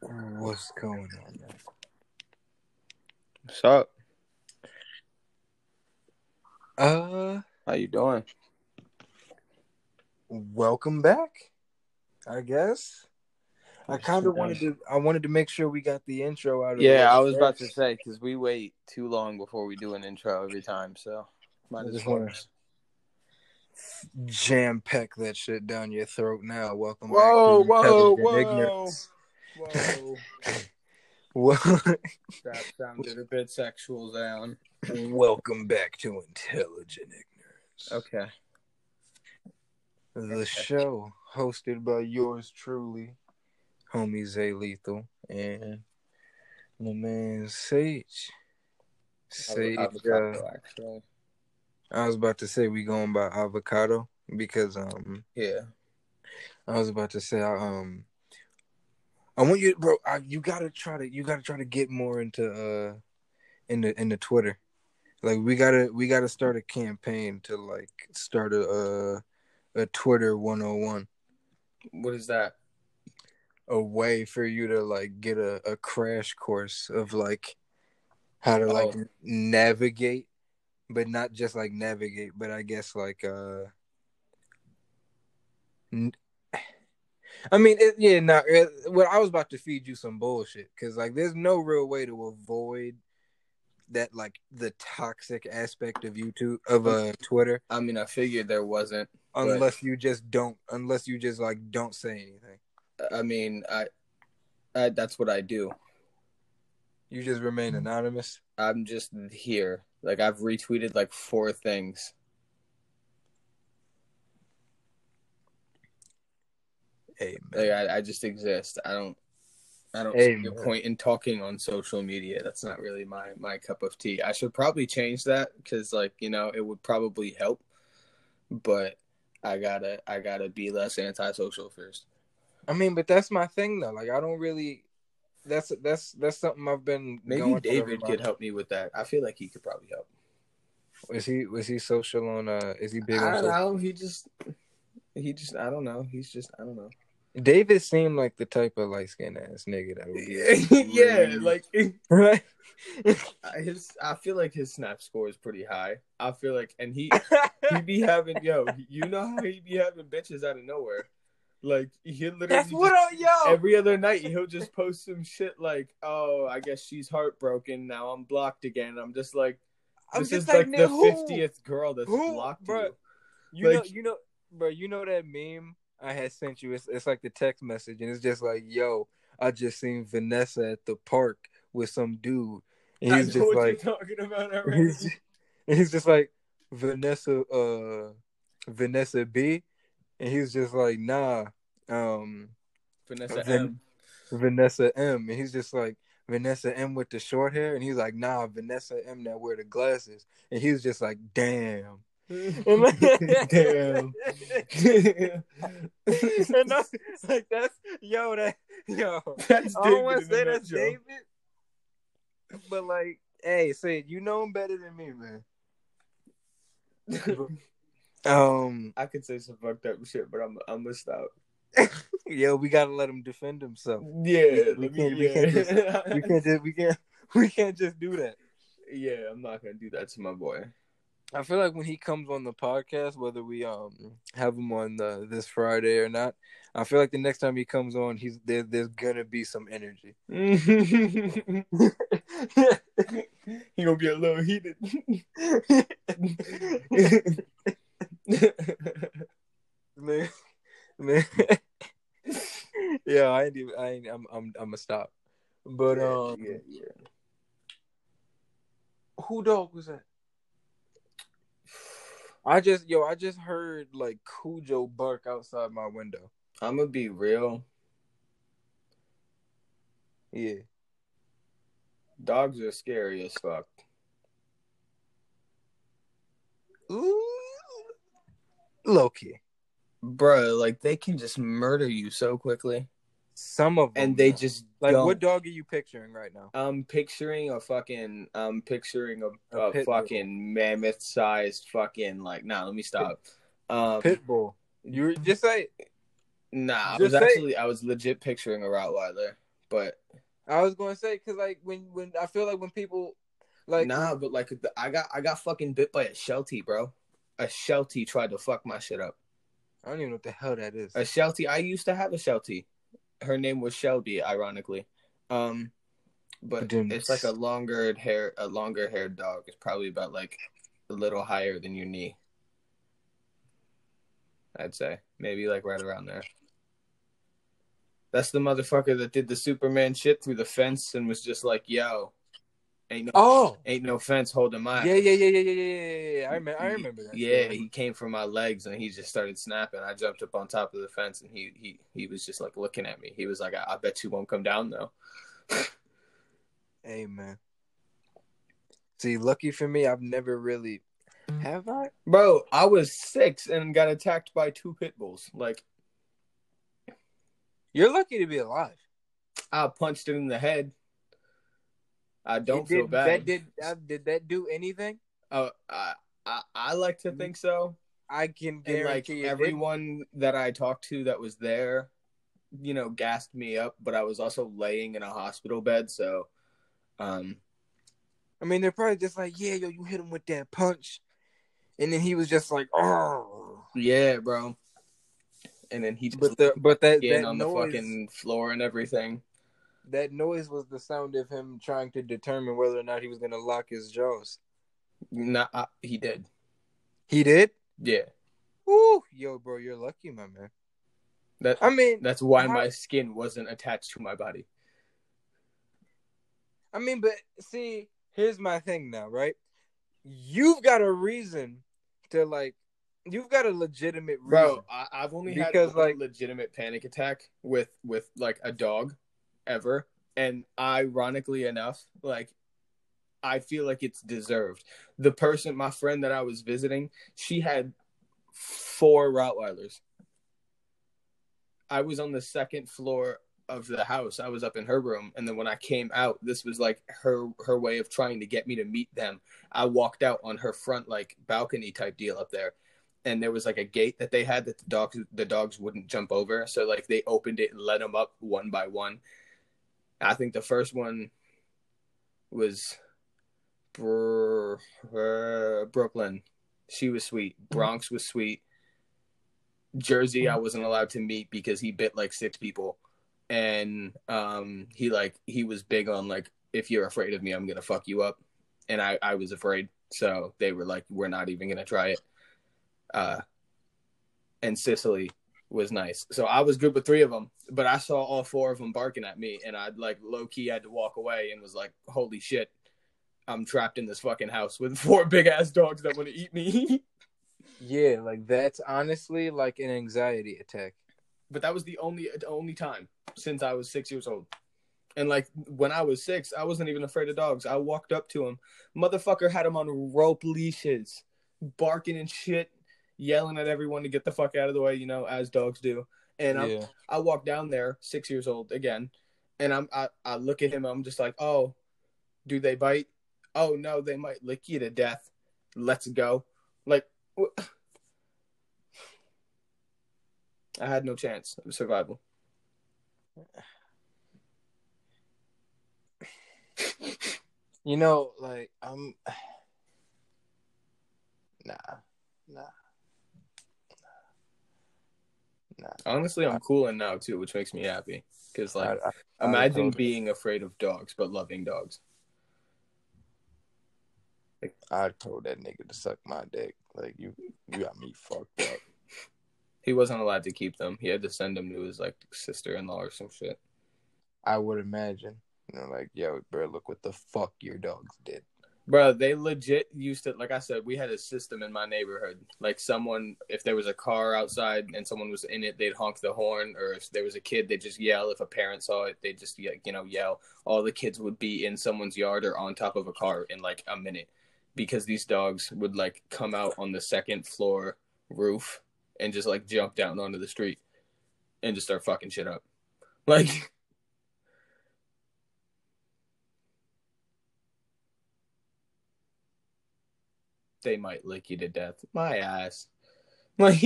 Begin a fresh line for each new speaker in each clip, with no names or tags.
What's going on, man?
What's up?
Uh,
How you doing?
welcome back. I guess. I kind of wanted to. I wanted to make sure we got the intro out of the
Yeah, I was about to say because we wait too long before we do an intro every time, so might
I
as well.
jam pack that shit down your throat now. Welcome
Whoa,
back
whoa, whoa.
Ignorance.
Whoa,
Well,
that sounded a bit sexual down.
welcome back to Intelligent Ignorance.
Okay.
The show hosted by yours truly, homie Zay Lethal, and my man Sage. Sage, uh,
Avocado, actually.
I was about to say we going by avocado because um
Yeah.
I was about to say I, um I want you bro I, you gotta try to you gotta try to get more into uh in the in the Twitter like we gotta we gotta start a campaign to like start a uh, a Twitter 101
What is that?
a way for you to like get a, a crash course of like how to like
Oh.
navigate but not just like navigate but i guess like uh i mean it, yeah no it, well i was about to feed you some bullshit because like there's no real way to avoid that like the toxic aspect of youtube of uh twitter
I mean, I figured there wasn't.
Unless you just don't unless you just like don't say anything
I mean, I, I that's what I do.
you just remain anonymous
I'm just here. Like I've retweeted like four things.
Hey
Like I, I just exist. I don't I don't
Hey,
see a point in talking on social media. That's not really my my cup of tea. I should probably change that because like, you know, it would probably help. But I gotta I gotta be less antisocial first.
I mean, but that's my thing though. Like, I don't really. That's that's that's something I've been.
Maybe David could help me with that. I feel like he could probably help.
Was he was he social on? Uh, is he big
I
on?
don't know. He just he just I don't know. He's just I don't know.
David seemed like the type of light skinned ass nigga that would be.
yeah, like
right.
his I feel like his snap score is pretty high. I feel like and he he be having yo, you know how he be having bitches out of nowhere. Like he literally
that's
just-
what I yo.
every other night he'll just post some shit like, "Oh, I guess she's heartbroken now. I'm blocked again." I'm just like,
I'm
this
just
is like,
nigga,
the fiftieth girl that's
Who?
blocked
Bruh.
you.
You
like-
know, you know, bro. You know that meme I had sent you. It's, it's like the text message, and it's just like, "Yo, I just seen Vanessa at the park with some dude," and
I
he's
know
just
what
like,
you're talking about
And
already.
he's, and he's just like Vanessa uh Vanessa B and he's just like nah um
Vanessa
Van-
M.
Vanessa M and he's just like Vanessa M with the short hair and he's like nah Vanessa M that wear the glasses and he's just like damn And like-
Damn.
and I, like that's yo that yo
That's
I don't want to
David
say that's
nutshell.
David but like hey say you know him better than me man um
I could say some fucked up shit, but I'm I'm gonna stop.
Yo, we gotta let him defend himself.
Yeah,
we
let
can't-
me-
we can't
yeah.
We can't just we can't we can't just do that.
yeah, I'm not gonna do that to my boy.
I feel like when he comes on the podcast, whether we um have him on the, this Friday or not, I feel like the next time he comes on, he's there. There's gonna be some energy.
he gonna get a little heated.
man, man. yeah, I ain't even. I ain't. I'm. I'm. I'm gonna stop. But um,
yeah, yeah.
who dog was that? I just yo, I just heard like Cujo bark outside my window.
I'm gonna be real.
Yeah.
Dogs are scary as fuck.
Ooh. Low key.
Bruh, like they can just murder you so quickly.
Some of them,
And they just
like
don't.
what dog are you picturing right now?
I'm picturing a fucking I'm picturing a,
A
a, fucking mammoth sized fucking like nah let me stop. Um
Pitbull. You just say
nah I was
say-
actually I was legit picturing a Rottweiler. But
I was gonna say because like when when I feel like when people like
nah, but like the- I got I got fucking bit by a sheltie, bro. A sheltie tried to fuck my shit up.
I don't even know what the hell that is.
A sheltie. I used to have a sheltie. Her name was Shelby, ironically. Um, but it's like a longer hair, a longer haired dog. It's probably about like a little higher than your knee. I'd say maybe like right around there. That's the motherfucker that did the Superman shit through the fence and was just like, "Yo, ain't no,
Oh,
ain't no fence holding my."
yeah, yeah, yeah, yeah, yeah, yeah, yeah. I remember. I remember that.
Yeah,
story.
he came for my legs and he just started snapping. I jumped up on top of the fence and he he he was just like looking at me. He was like, "I, I bet you won't come down though."
Hey man. See, lucky for me, I've never really have I?
Bro, I was six and got attacked by two pit bulls. Like
You're lucky to be alive.
I punched it in the head. I don't
It
feel
did,
bad.
That did uh, did that do anything?
Uh, I, I I like to think so.
I can
And like
guarantee you. it
everyone that I talked to that was there, you know, gassed me up. But I was also laying in a hospital bed, so um.
I mean, they're probably just like, yeah, yo, you hit him with that punch, and then he was just like, oh.
yeah, bro. And then he just
But the but that that
on
noise,
the fucking floor and everything.
That noise was the sound of him trying to determine whether or not he was gonna lock his jaws.
Not uh, he did.
He did.
Yeah,
Ooh, yo, bro, you're lucky, my man.
that
I mean,
that's why
how-
my skin wasn't attached to my body.
I mean, but see, here's my thing now, right? You've got a reason to like, you've got a legitimate reason.
Bro, I, I've only
Because,
had
like-
legitimate panic attack with with like a dog ever, and ironically enough, like I feel like it's deserved. The person, my friend that I was visiting, she had four Rottweilers. I was on the second floor of the house. I was up in her room, and then when I came out, this was like her her way of trying to get me to meet them. I walked out on her front like balcony type deal up there, and there was like a gate that they had that the dogs the dogs wouldn't jump over. So like they opened it and let them up one by one. I think the first one was Br- uh, Brooklyn. She was sweet. Bronx was sweet. Jersey, I wasn't allowed to meet because he bit like six people, and um, he like he was big on like if you're afraid of me, I'm gonna fuck you up, and I I was afraid, so they were like, we're not even gonna try it. Uh, and Sicily was nice, so I was good with three of them, but I saw all four of them barking at me, and I like low key had to walk away and was like, holy shit, I'm trapped in this fucking house with four big ass dogs that want to eat me.
yeah, like that's honestly like an anxiety attack.
but that was the only the only time since I was six years old. And like when I was six, I wasn't even afraid of dogs. I walked up to him, motherfucker had him on rope leashes, barking and shit, yelling at everyone to get the fuck out of the way, you know, as dogs do. And I'm,
yeah,
I walk down there, six years old again, and I'm I, I look at him. I'm just like, oh, do they bite? Oh no, they might lick you to death. Let's go. Like, wh- I had no chance of survival.
you know, like I'm. Nah, nah, nah.
Honestly, I'm cooling now too, which makes me happy. Because like,
I, I,
imagine
totally-
being afraid of dogs but loving dogs.
Like, I told that nigga to suck my dick. Like you, you got me fucked up.
He wasn't allowed to keep them. He had to send them to his like sister-in-law or some shit.
I would imagine. You know, like, yo, bro, look what the fuck your dogs did.
Bro, they legit used to. Like I said, we had a system in my neighborhood. Like someone, if there was a car outside and someone was in it, they'd honk the horn. Or if there was a kid, they'd just yell. If a parent saw it, they'd just you know yell. All the kids would be in someone's yard or on top of a car in like a minute, because these dogs would like come out on the second floor roof and just like jump down onto the street and just start fucking shit up. Like they might lick you to death. My ass. Like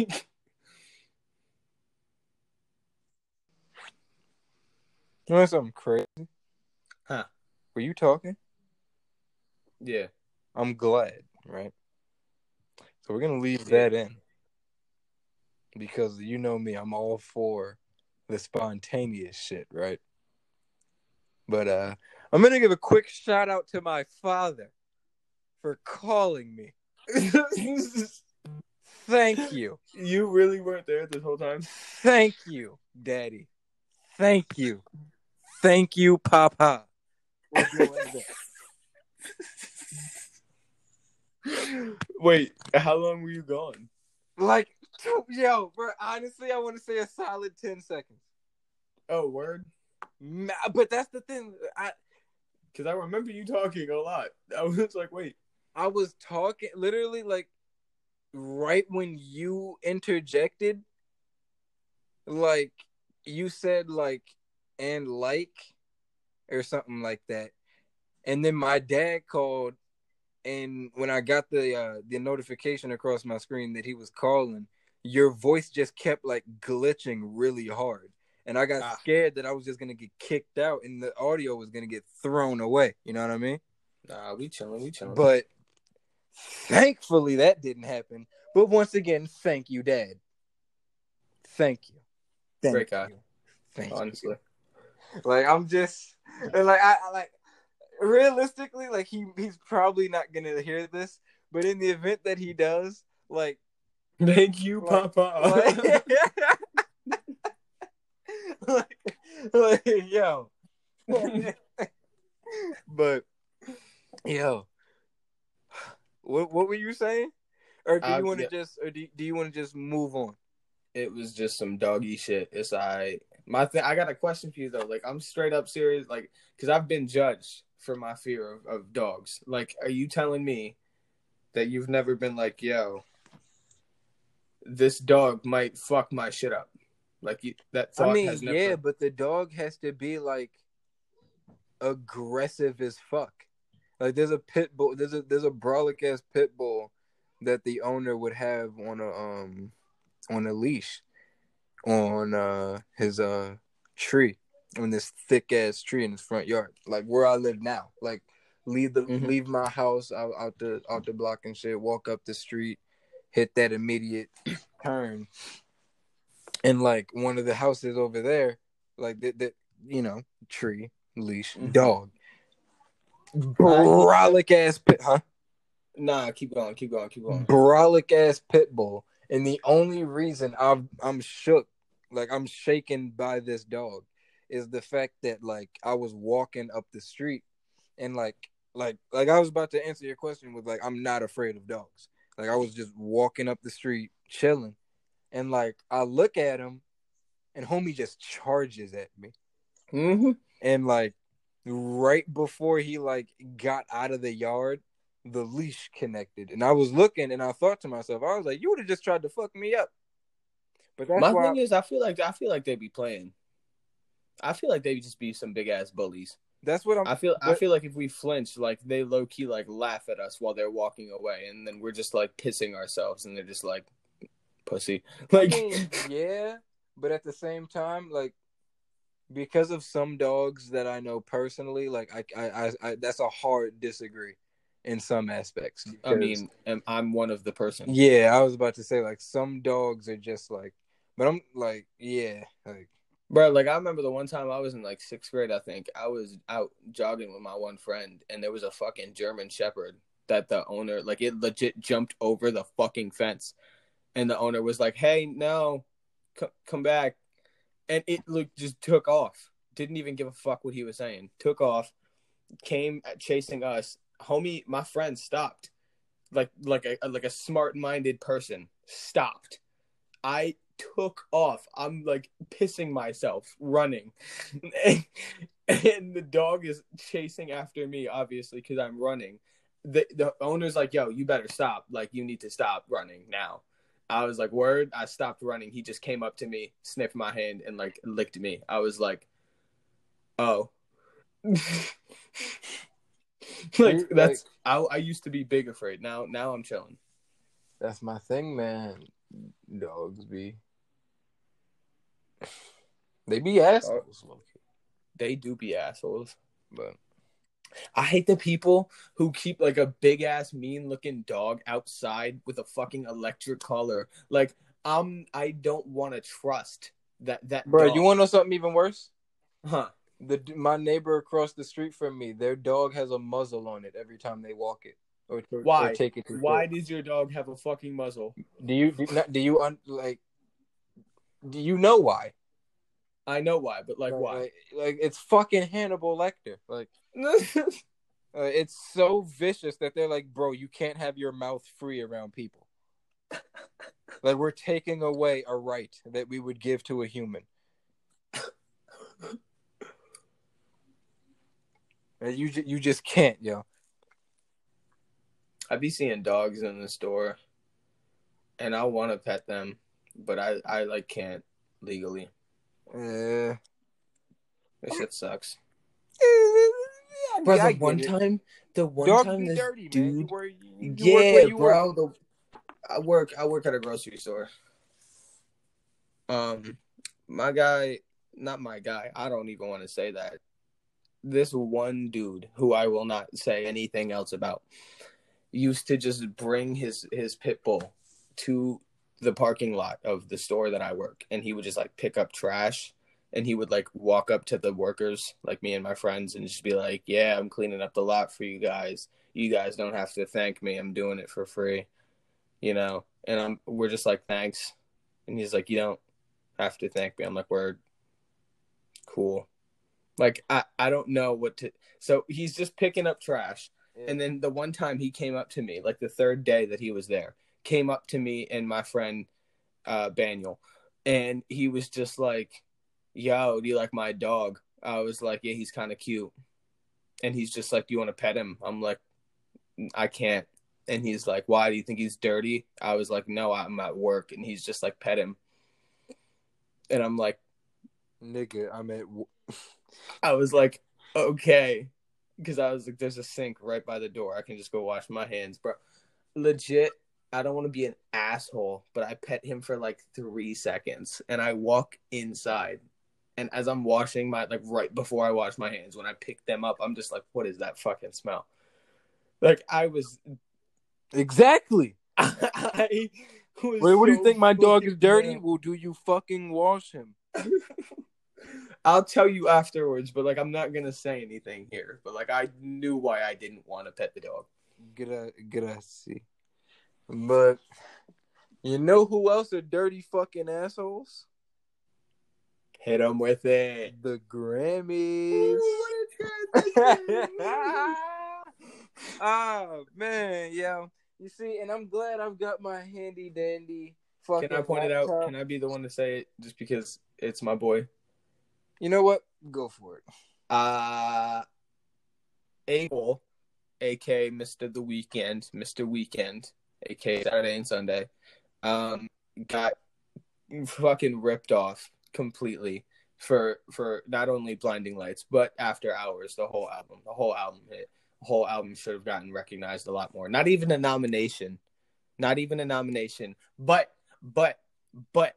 You know something crazy?
Huh.
Were you talking?
Yeah.
I'm glad, right? So we're gonna leave that in because you know me, I'm all for the spontaneous shit, right? But uh I'm gonna give a quick shout out to my father for calling me. Thank you.
You really weren't there this whole time?
Thank you, Daddy. Thank you. Thank you, Papa. for doing that.
Wait, how long were you gone?
like, yo, bro, honestly, I want to say a solid 10 seconds.
Oh, word?
But that's the thing. I,
Because I remember you talking a lot. I was like, wait.
I was talking literally like right when you interjected, like you said like and like or something like that. And then my dad called and when I got the uh the notification across my screen that he was calling, your voice just kept like glitching really hard. And I got
Ah.
scared that I was just gonna get kicked out and the audio was gonna get thrown away. You know what I mean?
Nah, we chilling, we chilling.
But thankfully that didn't happen. But once again, thank you, Dad. Thank you. Thank
Great guy.
you. Thank
honestly.
you. Like I'm just and like I, I like realistically, like he he's probably not gonna hear this, but in the event that he does, like
Thank you,
Like-
Papa.
like, like, like, yo. but yo, what what were you saying? Or do you
Uh,
want to
yeah.
just, or do, do you want to just move on?
it was just some doggy shit. It's I my thing. I got a question for you though. Like I'm straight up serious. Like because I've been judged for my fear of, of dogs. Like, are you telling me that you've never been like, yo, this dog might fuck my shit up? Like you, that thought
I mean,
never.
yeah, but the dog has to be like aggressive as fuck. Like there's a pit bull, there's a there's a brolic ass pit bull that the owner would have on a um on a leash on uh his uh tree on this thick ass tree in his front yard, like where I live now. Like leave the
Mhm.
leave my house out out the out the block and shit, walk up the street, hit that immediate turn, and like one of the houses over there, like that that you know tree leash
Mhm.
dog, brolic ass pit, huh?
Nah, keep going, keep going, keep going.
brolic ass pit bull. And the only reason I'm I'm shook, like I'm shaken by this dog, is the fact that like I was walking up the street and like like like I was about to answer your question with like I'm not afraid of dogs. Like I was just walking up the street chilling, and like I look at him, and homie just charges at me
Mm-hmm.
and like right before he like got out of the yard the leash connected and i was looking and i thought to myself i was like you would have just tried to fuck me up but
My thing is, I feel like I feel like they'd be playing. I feel like they'd just be some big ass bullies.
that's what i'm
I feel I feel like if we flinch, like they low key like laugh at us while they're walking away, and then we're just like pissing ourselves, and they're just like, "Pussy."
I
Like,
mean, yeah but at the same time like because of some dogs that i know personally like i i, I, I that's a hard disagree in some aspects
I mean, I'm one of the person.
yeah i was about to say like some dogs are just like but i'm like yeah like
Bro, like I remember the one time I was in like sixth grade, I think. I was out jogging with my one friend, and there was a fucking German Shepherd that the owner, like, it legit jumped over the fucking fence, and the owner was like, "Hey, no, c- come back," and it like just took off. Didn't even give a fuck what he was saying. Took off, came chasing us. Homie, my friend stopped, like like a like a smart minded person stopped. I took off. I'm like pissing myself running. and the dog is chasing after me, obviously, because I'm running. The the owner's like, yo, you better stop. Like, you need to stop running now. I was like, word. I stopped running. He just came up to me, sniffed my hand, and like licked me. I was like, oh. like that's I, I used to be big afraid. Now now I'm chilling.
That's my thing, man. Dogs be they be oh. assholes, low-key.
they do be assholes.
But
I hate the people who keep like a big ass mean looking dog outside with a fucking electric collar. Like um I don't want to trust that that
bro,
dog.
you want to know something even worse?
huh?
The my neighbor across the street from me, their dog has a muzzle on it every time they walk it or, or
Why?
take it. To
Why
court.
does your dog have a fucking muzzle?
do you do, not, do you un, like? Do you know why?
I know why, but like why?
Like, like it's fucking Hannibal Lecter. Like uh, it's so vicious that they're like, bro, you can't have your mouth free around people. like we're taking away a right that we would give to a human. And you you just can't, yo.
I be seeing dogs in the store, and I want to pet them, but I I like can't legally.
Uh,
This shit sucks.
yeah,
Bro, the
get
one
it.
time, the one
Dogs
time
be
this
dirty, man. You
dude,
you, you work
yeah,
where you work.
bro. The, I work. I work at a grocery store. Um, my guy, not my guy. I don't even want to say that. This one dude, who I will not say anything else about, used to just bring his his pit bull to the parking lot of the store that I work, and he would just like pick up trash, and he would like walk up to the workers, like me and my friends, and just be like, "Yeah, I'm cleaning up the lot for you guys. You guys don't have to thank me. I'm doing it for free." you know and i'm we're just like thanks and he's like you don't have to thank me i'm like we're cool like i i don't know what to so he's just picking up trash and then the one time he came up to me like the third day that he was there came up to me and my friend uh Daniel and he was just like yo do you like my dog i was like yeah he's kind of cute and he's just like do you want to pet him i'm like i can't and he's like, "Why do you think he's dirty?" I was like, "No, I'm at work," and he's just like, "Pet him," and I'm like,
nigga, I'm at. w-
I was like, "Okay," because I was like, "There's a sink right by the door. I can just go wash my hands, bro." Legit, I don't want to be an asshole, but I pet him for like three seconds, and I walk inside. And as I'm washing my like right before I wash my hands, when I pick them up, I'm just like, "What is that fucking smell?" Like I was
Exactly.
I was
Wait, what do you think? My dog is dirty?
mad.
Well, do you fucking wash him?
I'll tell you afterwards, but like I'm not gonna say anything here. But like I knew why I didn't want to pet the dog.
Gra- grazie. But you know who else are dirty fucking assholes?
Hit them with it.
The Grammys. oh man, yo. You see, and I'm glad I've got my handy dandy fucking.
Can I point it out? Can I be the one to say it just because it's my boy?
You know what? Go for it.
Uh Abel, aka Mr. The Weeknd, Mr. Weeknd, aka Saturday and Sunday, um, got fucking ripped off completely for for not only Blinding Lights but After Hours, the whole album. The whole album hit. The whole album should have gotten recognized a lot more. Not even a nomination. Not even a nomination. But but but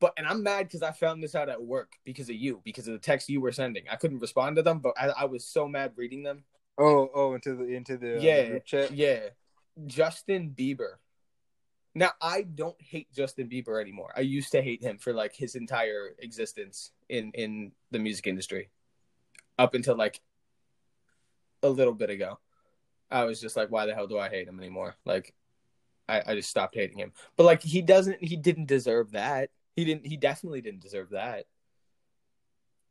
but and I'm mad because I found this out at work because of you, because of the text you were sending. I couldn't respond to them, but I, I was so mad reading them.
Oh, oh, into the into the uh,
Yeah,
group chat.
Yeah, Justin Bieber. Now I don't hate Justin Bieber anymore. I used to hate him for like his entire existence in in the music industry, up until like a little bit ago. I was just like, why the hell do I hate him anymore? Like, I, I just stopped hating him. But like, he doesn't. He didn't deserve that. He didn't. He definitely didn't deserve that.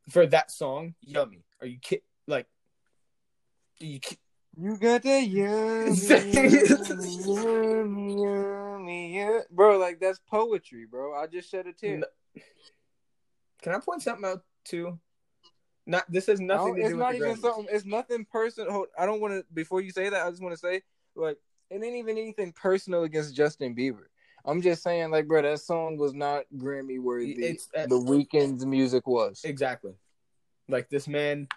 For that song, yummy. Are you kid? Like, do you ki-
You got that yummy, yummy, yummy, yummy, bro. Like that's poetry, bro. I just shed a tear.
No- Can I point something out too? Not this has
I
nothing to
it's
do
not even
Grammys.
something. It's nothing personal. Hold- I don't want to. Before you say that, I just want to say like it ain't even anything personal against Justin Bieber. I'm just saying, like, bro, that song was not Grammy worthy.
It's- uh,
the Weeknd's music was.
Exactly. Like this man.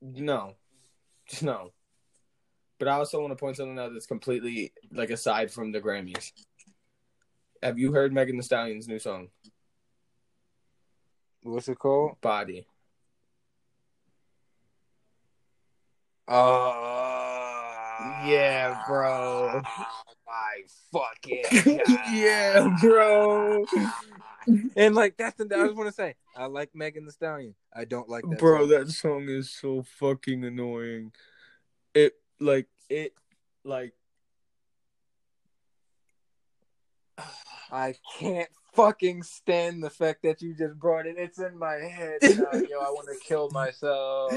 No, no. But I also want to point something out that's completely like aside from the Grammys. Have you heard Megan Thee Stallion's new song?
What's it called?
Body.
Uh,
Yeah, bro.
My fucking
yeah, bro.
And like that's the I just want to say I like Megan Thee Stallion. I don't like that
Bro,
song.
that song is so fucking annoying. It like it like
I can't fucking stand the fact that you just brought it. It's in my head now. Yo, I want to kill myself.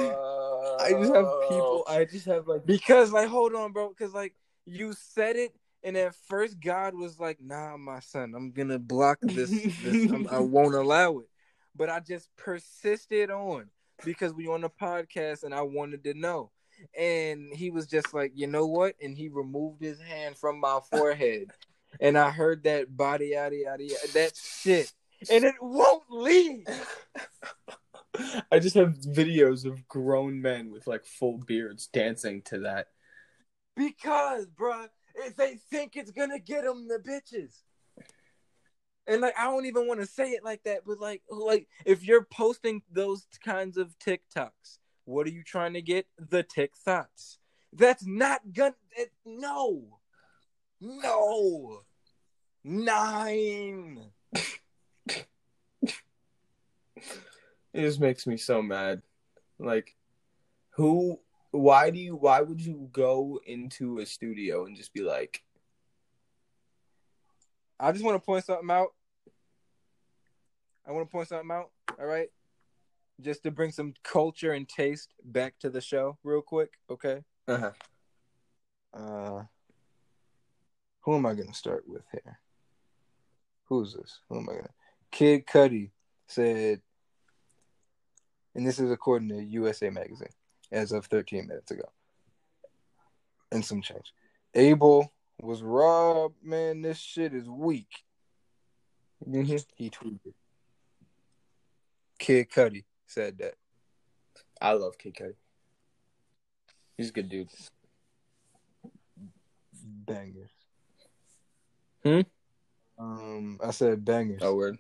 I just have people I just have like
because like hold on, bro. Because like you said it, and at first God was like, "Nah, my son, I'm gonna block this. this I'm, I won't allow it." But I just persisted on because we on the podcast, and I wanted to know. And he was just like, "You know what?" And he removed his hand from my forehead, and I heard that body yada yada yada, that shit, and it won't leave.
I just have videos of grown men with like full beards dancing to that.
Because, bruh, if they think it's gonna get them the bitches. And like, I don't even want to say it like that, but like, oh, like if you're posting those kinds of TikToks, what are you trying to get? The TikToks. That's not gonna. It, no, no, nine.
It just makes me so mad. Like, who? Why do you? Why would you go into a studio and just be like,
I just want to point something out. I want to point something out. All right, just to bring some culture and taste back to the show, real quick. Okay.
uh-huh.
Uh, who am I gonna start with here? Who's this? Who am I gonna? Kid Cudi said, and this is according to USA Magazine as of 13 minutes ago, and some change. Abel was robbed. Man, this shit is weak.
Mm-hmm.
He tweeted. Kid Cudi said that.
I love Kid Cudi. He's a good dude.
Bangers.
Hmm?
Um, I said bangers.
Oh, word.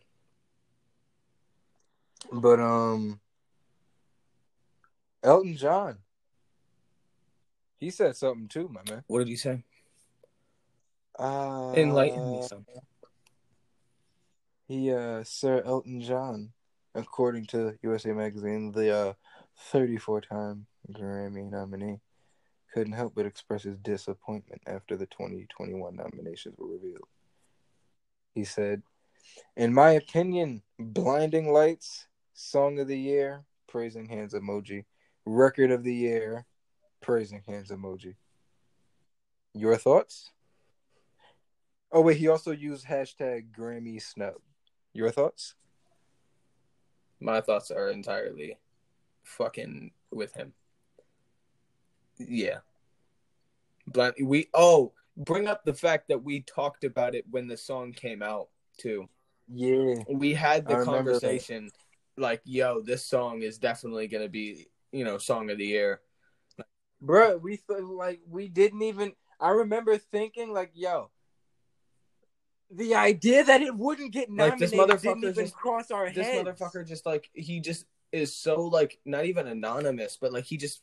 But um Elton John. He said something too, my man.
What did he say?
Uh
Enlighten me some.
He uh Sir Elton John, according to USA Magazine, the uh 34 time Grammy nominee, couldn't help but express his disappointment after the 2021 nominations were revealed. He said, In my opinion, Blinding Lights, Song of the Year, praising hands emoji, Record of the Year, praising hands emoji. Your thoughts? Oh, wait, he also used hashtag Grammy snub. Your thoughts?
My thoughts are entirely fucking with him. Yeah. Blind we oh, bring up the fact that we talked about it when the song came out too.
Yeah.
We had the
that.
conversation like, yo, this song is definitely gonna be, you know, song of the year.
Bruh, we th- like we didn't even I remember thinking like, yo, the idea that it wouldn't get
Like,
nominated
this motherfucker
didn't even
just-
cross our
This
heads.
motherfucker just like he just is so like not even anonymous, but like he just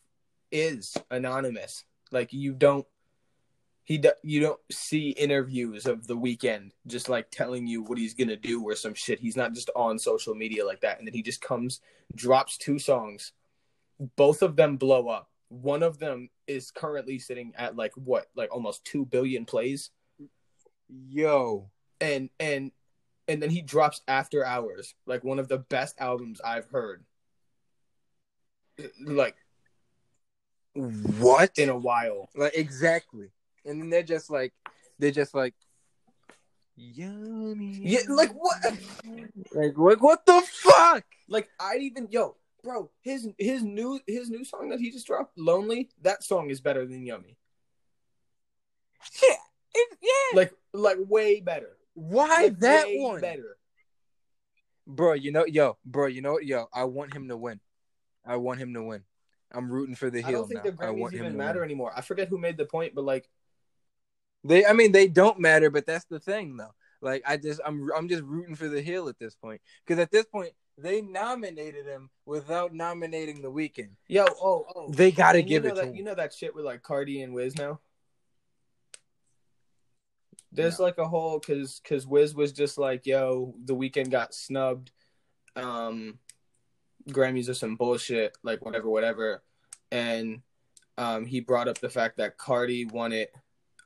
is anonymous. Like you don't he do, you don't see interviews of the Weeknd just like telling you what he's gonna do or some shit. He's not just on social media like that, and then he just comes, drops two songs, both of them blow up. One of them is currently sitting at like what, like almost two billion plays,
Yo.
And and and then he drops After Hours, like one of the best albums I've heard, like
What?
in a while.
Like exactly. And then they're just like they're just like yummy.
Yeah, like what?
Like what what the fuck?
Like I'd even yo, bro, his his new his new song that he just dropped, "Lonely," that song is better than "Yummy."
Yeah. It, yeah.
Like like way better.
Why
Like,
that one?
better?
Bro, you know, yo, bro, you know? Yo, I want him to win. I want him to win. I'm rooting for the heel.
I don't think
now.
the
I
Grammys
want
even matter
win.
anymore. I forget who made the point, but like
They, I mean, they don't matter, but that's the thing, though. Like, I just, I'm, I'm just rooting for the heel at this point because at this point, they nominated him without nominating the Weeknd.
Yo, oh, oh.
They gotta
And you
give
know
it
that,
to him.
You know that shit with like Cardi and Wiz now. There's
No.
like a whole because because Wiz was just like, yo, the Weeknd got snubbed. Um, Grammys are some bullshit, like whatever, whatever. And um, he brought up the fact that Cardi won it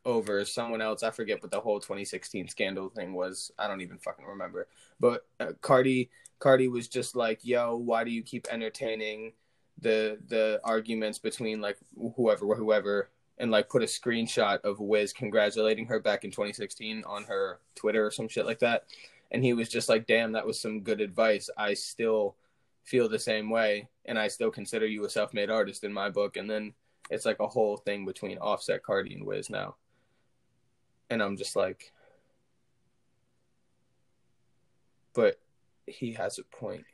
over someone else. I forget what the whole 2016 scandal thing was. I don't even fucking remember. But uh, Cardi, Cardi was just like, "Yo, why do you keep entertaining the the arguments between like whoever, whoever?" And like put a screenshot of Wiz congratulating her back in 2016 on her Twitter or some shit like that. And he was just like, "Damn, that was some good advice. I still." feel the same way and I still consider you a self-made artist in my book and then it's like a whole thing between Offset, Cardi and Wiz now. And I'm just like but he has a point.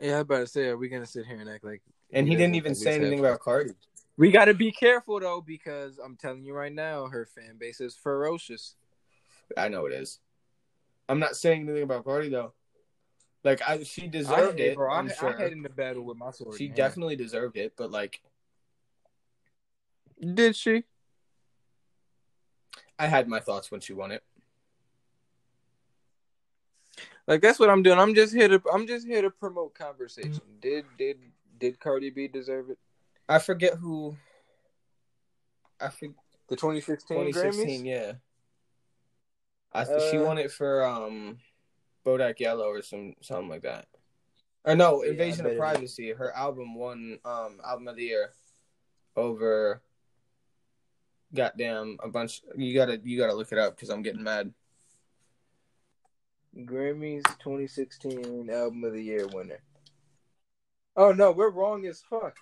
Yeah, I about to say, are we gonna sit here and act like?
And he didn't even say anything about Cardi.
We gotta be careful though, because I'm telling you right now, her fan base is ferocious.
I know it is. I'm not saying anything about Cardi though. Like I she deserved
I,
it.
bro, I,
I'm
I
sure.
head into battle with my sword.
she
in hand.
definitely deserved it, but like
did. She?
I had my thoughts when she won it.
Like that's what I'm doing. I'm just here to. I'm just here to promote conversation. Did did did Cardi B deserve it?
I forget who I think
The 2016,
2016,
Grammys.
yeah. I th- she
Uh,
won it for um Bodak Yellow or some something like that. Or no, Invasion
bet
of Privacy. Her album won um album of the year over goddamn a bunch you gotta you gotta look it up because I'm getting mad.
Grammys 2016 Album of the Year winner. Oh no, we're wrong as fuck.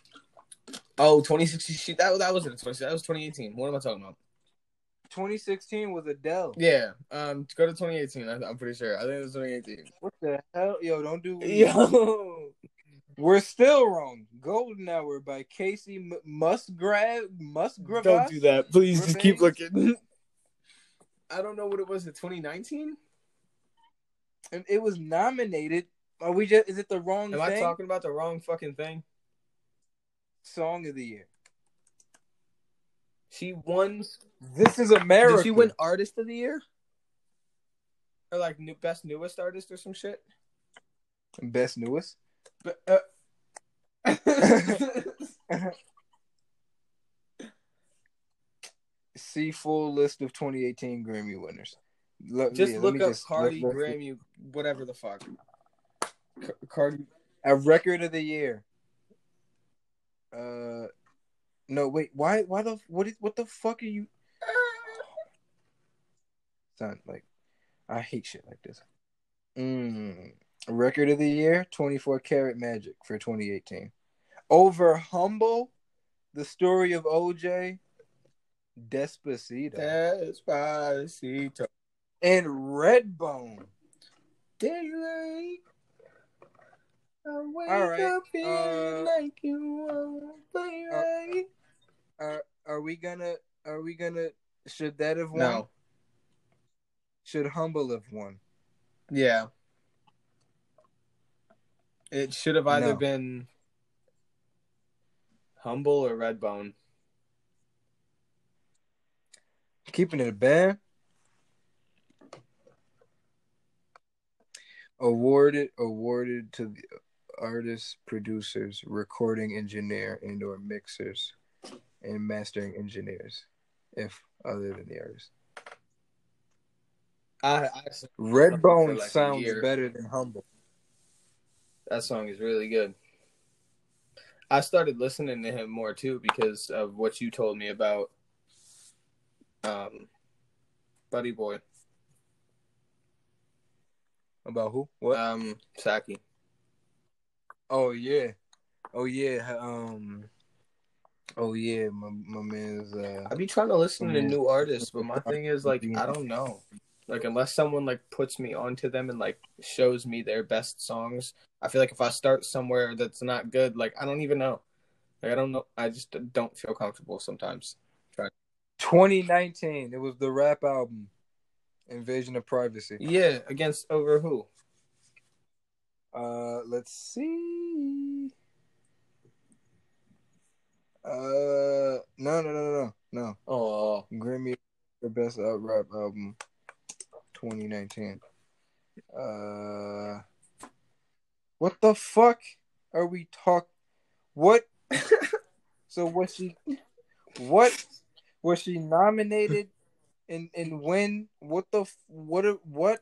Oh, 2016 that that wasn't 20, that was 2018. What am I talking about?
2016 was Adele.
Yeah, um go to 2018. I, I'm pretty sure. I think it was 2018.
What the hell, yo? Don't do.
Yo.
We're still wrong. Golden Hour by Kacey M- Musgrave. Musgrave.
Don't do that. Please just keep looking. I don't know what it was in 2019.
And it was nominated. Are we just? Is it the wrong
Am I
thing?
talking about the wrong fucking thing?
Song of the year.
She won.
This is America.
Did she win Artist of the Year? Or like new, best newest artist or some shit?
Best newest.
But, uh...
See full list of 2018 Grammy winners. Look,
just
yeah,
look up
just-
Cardi,
let-
Grammy, whatever the fuck. Car- Cardi.
A record of the year. Uh, no, wait. Why? Why the? What is? What the fuck are you? Son, like, I hate shit like this. Mm. Record of the year: 24 Karat Magic for 2018. Over Humble, the story of OJ, Despacito,
Despacito.
and Redbone.
Daylight. I wake
All right,
up feeling
uh,
like you won't play
uh,
right.
Are are we gonna? Are we gonna? Should that have won?
no.
Should Humble have won?
Yeah. It should have either
No.
been Humble or Redbone.
Keeping it a band. Awarded awarded to the artists, producers, recording engineer, and or mixers and mastering engineers, if other than the artist.
I, I
Redbone
like
sounds better than Humble.
that song is really good. I started listening to him more too because of what you told me about um Buddy Boy.
About who? What?
Um Saki.
Oh yeah, oh yeah. Um, oh yeah. My my man's. Uh,
I be trying to listen to new artists, but my thing is like I don't know. Like unless someone like puts me onto them and like shows me their best songs, I feel like if I start somewhere that's not good, like I don't even know. Like I don't know. I just don't feel comfortable sometimes.
2019. It was the rap album, Invasion of Privacy.
Yeah, against over who?
Uh, let's see. Uh, no, no, no, no, no.
Oh,
Grammy for best uh, rap album, 2019. Uh, what the fuck are we talk? What? so was she? What was she nominated? And and when? What the? What? What?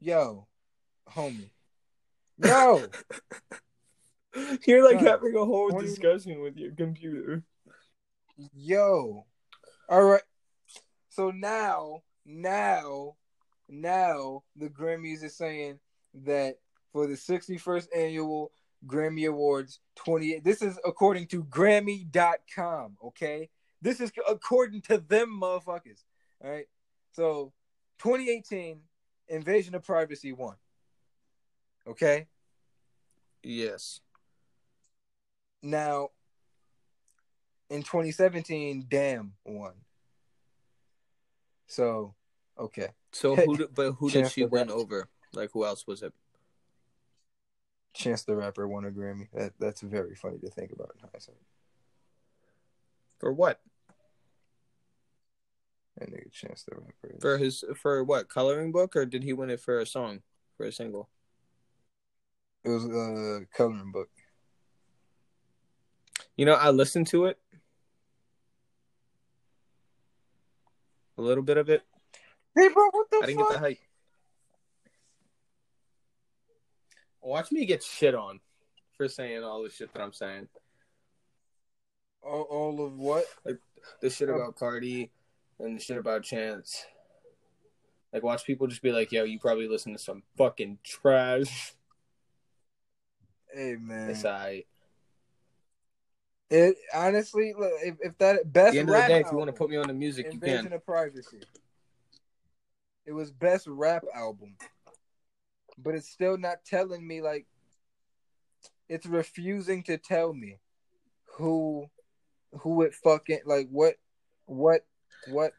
Yo, homie. Yo.
you're like
Right.
having a whole
20
discussion with your computer.
Yo. All right. So now, now, now the Grammys is saying that for the 61st annual Grammy Awards 28 this is according to grammy.com, okay? This is according to them motherfuckers. All right? So, 2018 Invasion of Privacy won. Okay?
Yes.
Now, in 2017, Damn won. So, okay.
So who? Did, but who did she win over? Like who else was it?
Chance the Rapper won a Grammy. That that's very funny to think about in hindsight.
For what?
That nigga Chance the Rapper.
For his for what? Coloring book or did he win it for a song? For a single?
It was uh, a coloring book.
You know, I listened to it. A little bit of it.
Hey, bro, what the
I didn't get the hype. Watch me get shit on for saying all the shit that I'm saying.
all, all of what?
Like The shit um, about Cardi and the shit about Chance. Like, watch people just be like, yo, you probably listen to some fucking trash.
Hey, man.
It's alright.
It honestly, look, if, if that
At
best
the end of the day, if you want to put me on the music, you
Invasion
can.
of Privacy. It was best rap album, but it's still not telling me like. It's refusing to tell me who, who it fucking like what, what, what.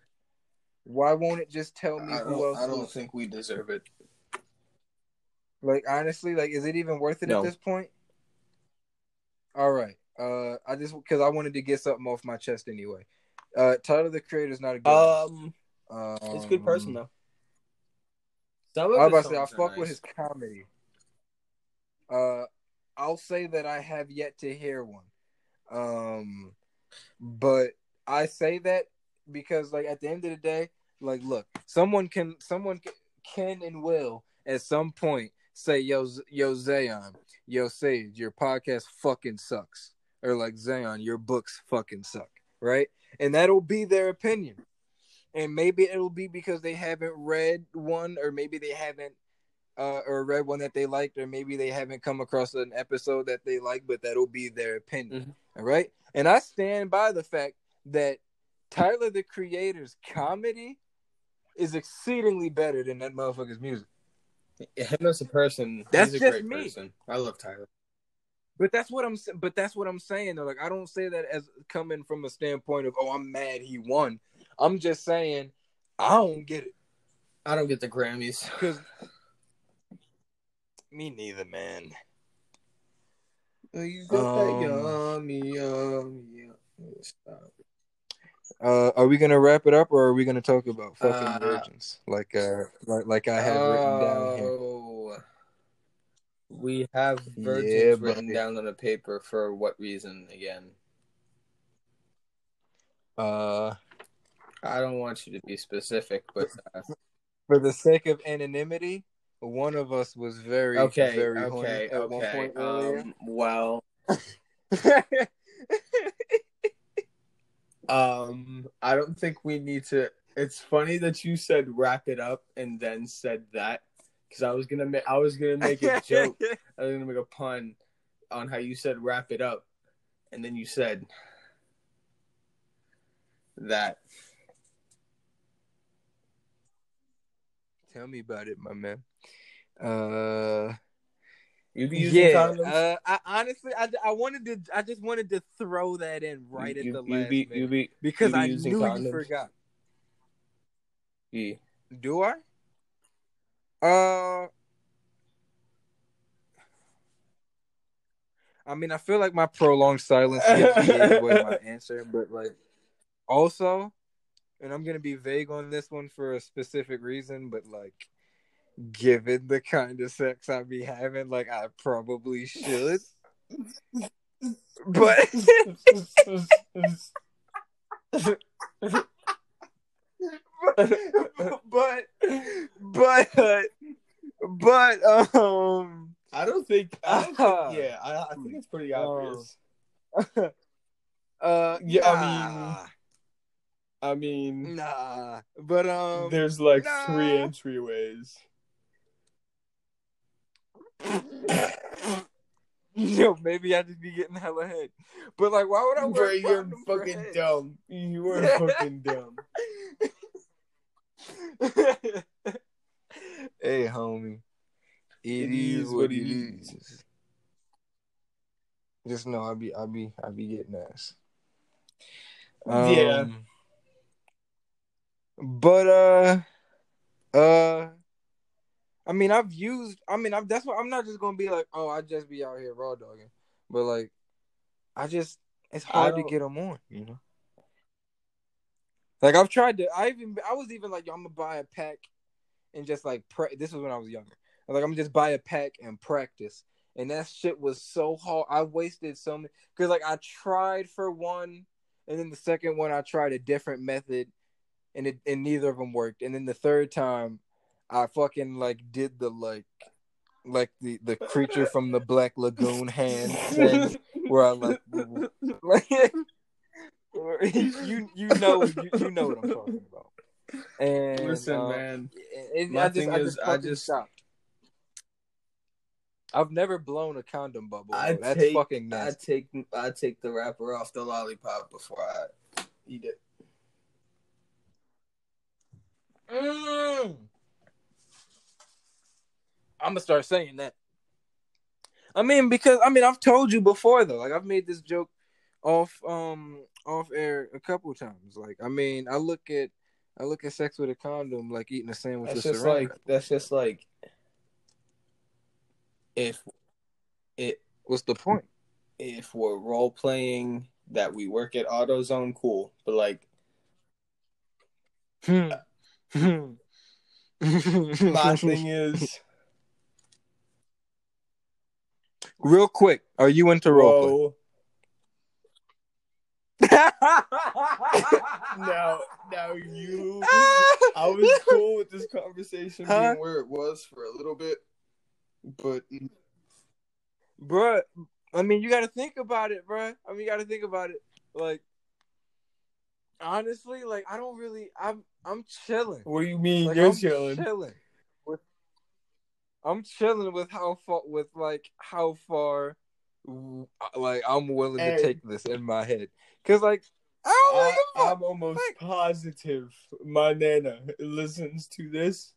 Why won't it just tell me
I
who
don't,
else?
I don't think we deserve it.
Like honestly, like is it even worth it
No.
at this point? All right. Uh, I just because I wanted to get something off my chest anyway. Uh, Tyler the Creator is not a good.
Um,
um,
he's a good person though. Some
I
of
was about to say I
songs are
fuck with his comedy. Uh, I'll say that I have yet to hear one. Um, but I say that because like at the end of the day, like look, someone can someone can, can and will at some point say yo yo Zayon, yo Sage, your podcast fucking sucks, or like Zayon, your books fucking suck, right? And that'll be their opinion. And maybe it'll be because they haven't read one, or maybe they haven't uh, or read one that they liked, or maybe they haven't come across an episode that they like, but that'll be their opinion.
Mhm.
All right. And I stand by the fact that Tyler the Creator's comedy is exceedingly better than that motherfucker's music.
Him as a person,
That's
he's a
just
great
me.
person. I love Tyler.
But that's what I'm. But that's what I'm saying though. Like I don't say that as coming from a standpoint of, oh, I'm mad he won. I'm just saying I don't get it
I don't get the Grammys.
because me neither, man.
You
got that um,
yummy, yummy. Stop.
Uh, are we gonna wrap it up, or are we gonna talk about fucking
Uh,
virgins, like uh, like like I have written down here?
Oh, we have virgins
Yeah,
written
buddy.
down on a paper for what reason again?
Uh,
I don't want you to be specific, but uh,
for the sake of anonymity, one of us was very
okay,
very horny
okay,
at one
okay. Um, well, um, I don't think we need to. It's funny that you said wrap it up and then said that because I was gonna make I was gonna make a joke. I was gonna make a pun on how you said wrap it up, and then you said that.
Tell me about it, my man. Uh,
you can use
yeah, uh, I honestly, I, I wanted to, I just wanted to throw that in right
you,
at the
you,
last
be, you be,
because
be
I knew
condoms.
you forgot.
Yeah.
Do I? Uh, I mean, I feel like my prolonged silence is away my answer, but like, also, and I'm gonna be vague on this one for a specific reason, but like, given the kind of sex I be having, like, I probably should. But but but but um
I don't think. I don't think yeah, I, I think it's pretty obvious.
uh
Yeah, I
mean
I mean,
nah but um
there's like
nah.
three entryways.
Yo maybe I just be getting hella head but like why would I
Bro,
wear a
you're fucking
head?
dumb. You are fucking dumb.
hey homie
It is what it is.
just know I be I be I be getting ass
Yeah.
Um, But uh uh I mean I've used I mean I'm that's what I'm not just gonna be like, oh I just be out here raw dogging. But like I just it's hard to get them on, you know. Like I've tried to I even I was even like, yo, I'm gonna buy a pack and just like pre- this was when I was younger. I was like I'm gonna just buy a pack and practice. And that shit was so hard. I wasted so many because like I tried for one and then the second one I tried a different method and it and neither of them worked. And then the third time, I fucking like did the like like the the creature from the Black Lagoon hand thing where I like like you you know you, you know what I'm talking about. And
Listen,
um,
man.
and
My
I just
thing
I
is,
just
I just-
stopped. I've never blown a condom bubble.
I.
That's
take,
fucking
I take, I take the wrapper off the lollipop before I eat it.
I'm gonna start saying that. I mean, because I mean, I've told you before though. Like I've made this joke off um off air a couple times. Like I mean, I look at I look at sex with a condom like eating a sandwich
That's
with
just like, that's just like, if it,
What's the point?
if we're role playing that we work at AutoZone, cool. But like,
Hmm.
my thing is,
Real quick, are you into role
now, now you, I was cool with this conversation
Huh?
being where it was for a little bit, but
Bruh, I mean, you got to think about it, bruh. I mean, you got to think about it. Like, honestly, like I don't really. I'm I'm chilling.
what do you mean
Like,
you're
I'm
chilling?
chilling. I'm chilling with how far, with like how far, like I'm willing
Hey.
to take this in my head. Cause like I don't really
I,
give a fuck.
I'm almost
Like-
positive my nana listens to this.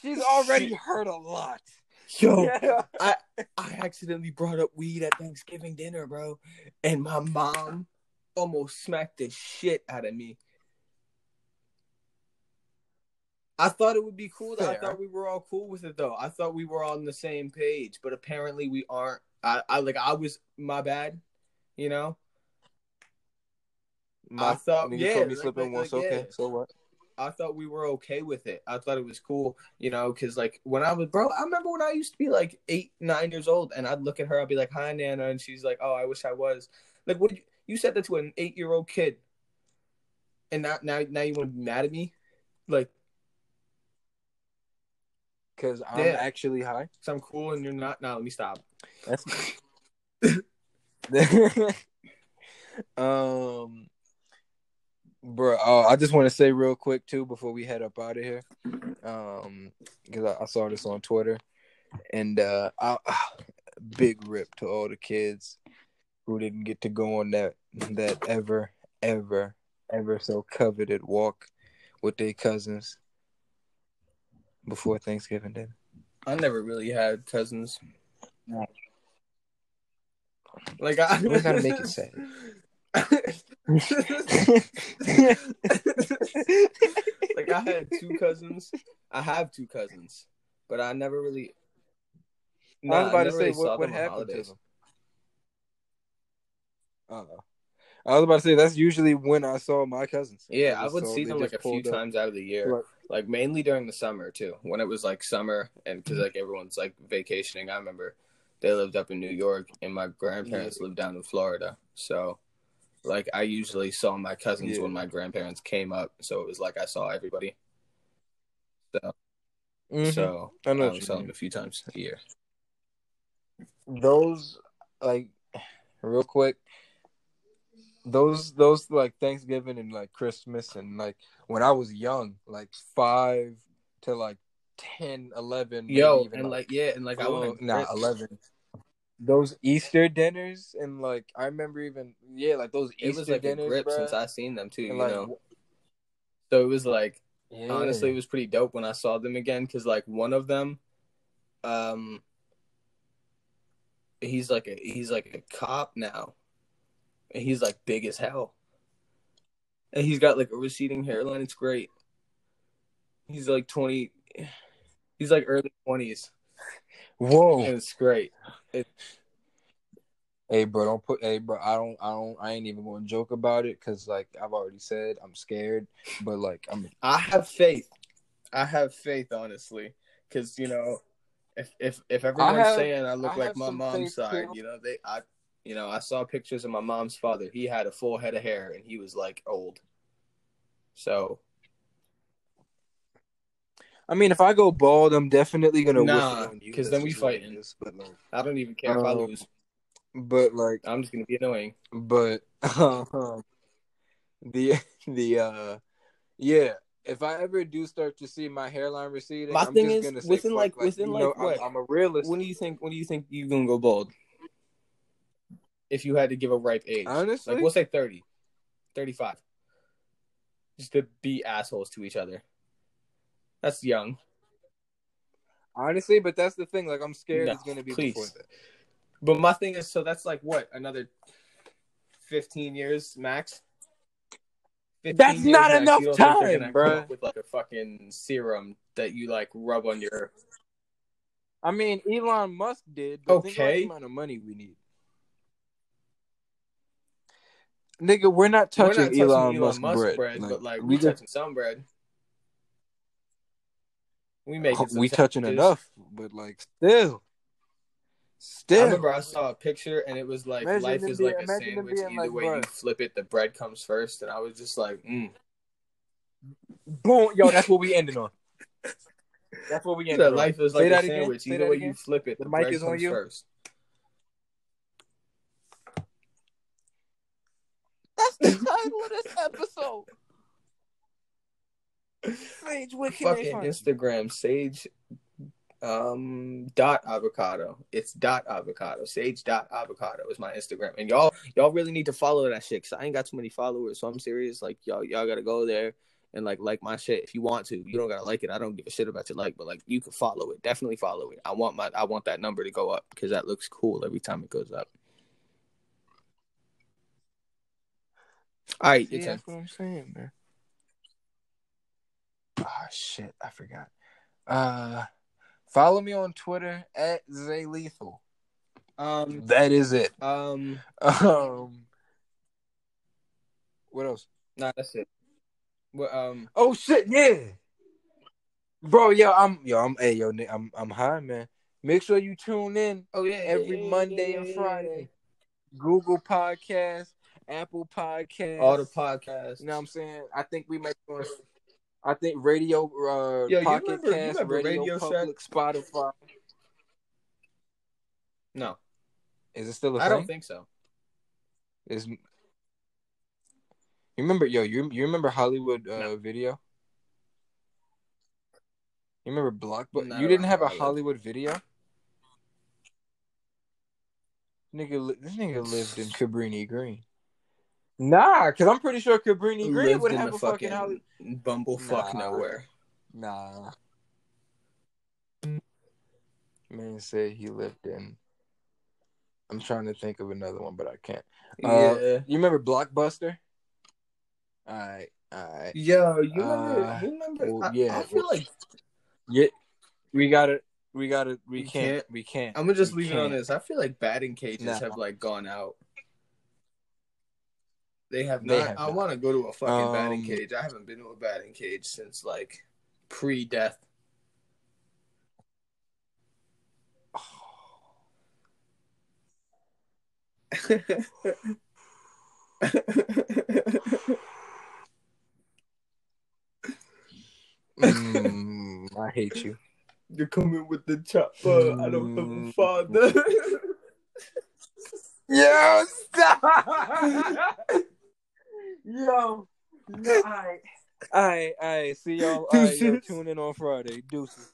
She's already
She-
heard a lot.
Yo,
Yeah.
I accidentally brought up weed at Thanksgiving dinner, bro, and my mom almost smacked the shit out of me. I thought it would be cool. That I thought we were all cool with it, though. I thought we were on the same page, but apparently we aren't. I, I like. I was my bad. You know.
My,
thought-
nigga
yeah,
told me
like-
slipping
like-
once.
like,
okay,
yeah.
so what?
I thought we were okay with it. I thought it was cool, you know, because like when I was, bro, I remember when I used to be like eight, nine years old, and I'd look at her, I'd be like, "Hi, Nana," and she's like, "Oh, I wish I was." Like, what? You, you said that to an eight-year-old kid, and now, now, now you want to be mad at me? Like,
Cause I'm actually high.
cause I'm cool and you're not. Now, let me stop.
That's um, bro. Uh, I just want to say real quick too before we head up out of here, um, because I, I saw this on Twitter, and uh, I, big rip to all the kids who didn't get to go on that that ever, ever, ever so coveted walk with their cousins before Thanksgiving dinner.
I never really had cousins.
No.
Like, I
We gotta make it sad.
like I had two cousins. I have two cousins, but I never really. Nah,
I was about
I
to say
really
what, what
them on
happened to
holidays.
them. Uh, I was about to say that's usually when I saw my cousins.
Yeah, I
just
would see them like a few
up.
times out of the year,
Like,
like mainly during the summer too, when it was like summer and because like everyone's like vacationing. I remember they lived up in New York and my grandparents lived down in Florida, so like I usually saw my cousins
Yeah.
when my grandparents came up, so it was like I saw everybody. So,
mhm.
so
I
I,
know
would saw them a few times a year.
those like real quick those those like thanksgiving and like christmas and like when i was young like five to like 10 11 maybe
Yo,
even
and like yeah, and like I
oh,
wanted
nah 11 those easter dinners and like i remember even yeah like those
it
easter
was like a
dinners
grip
bruh,
since I seen them too.
and
You
like
know, so it was like
yeah.
honestly it was pretty dope when i saw them again because like one of them um he's like a he's like a cop now and he's like big as hell and he's got like a receding hairline it's great he's like 20 he's like early 20s
whoa
and it's great
Hey, bro, don't put. Hey, bro, I don't, I don't, I ain't even gonna joke about it because, like, I've already said I'm scared. But like, I'm
i have faith i have faith honestly because you know if if if everyone's
have-
saying i look
I
like my mom's side
too.
you know they i you know i saw pictures of my mom's father he had a full head of hair and he was like old so
I mean, if I go bald, I'm definitely gonna
Nah,
wish it on you.
'cause
That's
then we fighting.
is, But like,
i don't even care if i
Um,
lose
but like,
i'm just gonna be annoying
but um, the the uh, yeah. If I ever do start to see my hairline receding,
My
I'm
thing
just
is, within,
fuck,
like- within,
you
like,
know,
what?
I'm, I'm a realist.
when do you think when do you think you're gonna go bald if you had to give a ripe age
Honestly,
like we'll say 30 35 just to be assholes to each other that's young
honestly, but that's the thing. Like, I'm scared
No,
it's gonna be
please.
before that.
But my thing is, so that's like what another fifteen years max. 15
That's
years
not
max.
enough
You don't think they're
time,
gonna come
bruh.
up With like a fucking serum that you like rub on your.
I mean, Elon Musk did. But Think about
Okay.
the amount of money we need. Nigga, we're not touching,
We're not touching
Elon,
Elon,
Musk, bread.
but like
we
we
just
touching some bread. We making some
we touching
sandwiches.
enough, but like still, still.
I remember I saw a picture and it was like
Imagine
life is
being-
like a sandwich. Either
like,
way you flip it, the bread comes first, and I was just like, mm.
Boom, yo, that's what we ending on. That's what we ending on.
life is
Say
like a
that again.
sandwich.
Say
Either way
again.
you flip it,
The
the,
mic
bread
is on
comes
you?
first.
That's the title of this episode. Sage, where can they
Fucking
find you?
Instagram sage um dot avocado. It's dot avocado. Sage dot avocado is my Instagram. And y'all y'all really need to follow that shit because I ain't got too many followers. So I'm serious. Like y'all y'all gotta go there and like like my shit if you want to. You don't gotta like it. I don't give a shit about your like, but like you can follow it. Definitely follow it. I want my I want that number to go up because that looks cool every time it goes up. All right,
See, that's what I'm saying, man. Ah, shit, I forgot. Uh, follow me on Twitter at Zay Lethal.
Um
That is it.
um
Um, what else?
nah that's it. Well, um
Oh shit, yeah, bro. Yo, I'm yo, I'm hey yo, Nick, I'm I'm high, man. Make sure you tune in
oh yeah
every
yeah, yeah,
Monday
yeah,
and
yeah,
Friday. Google Podcast, Apple Podcast,
All the podcasts.
You know what I'm saying? I think we might. go- I think radio, uh,
Yo,
Pocket
remember-
Cast, Radio,
Radio
Public, Spotify.
No,
Is it still a
I
thing?
I don't think so.
Is you remember? Yo, you you remember Hollywood uh,
No.
Video? You remember Blockbuster?
Not
You didn't have a
where I live.
Hollywood Video. Nigga, this nigga lived in Cabrini Green. Nah, cause I'm pretty sure Cabrini Green would have a fucking Hollywood.
bumblefuck
Nah.
nowhere.
Nah. Man said he lived in. I'm trying to think of another one, but I can't. Uh,
yeah.
You remember Blockbuster? All right, all right.
Yo, you remember?
uh,
you remember?
well,
I,
yeah.
I feel like
Yeah, we got it. We gotta. We,
We
can't,
can't?
We can't.
I'm gonna just leave it on this. I feel like batting cages
Nah.
have like gone out. They have
They
not.
have
I want to go to a fucking batting
Um,
cage. I haven't been to a batting cage since like pre-death.
Mm, I hate you.
You're coming with the chopper. I don't have a
Mm.
father.
Yo, stop! Yo, all right, all right, all right. See y'all. All right, yo,
Deuces.
tune in on Friday. Deuces.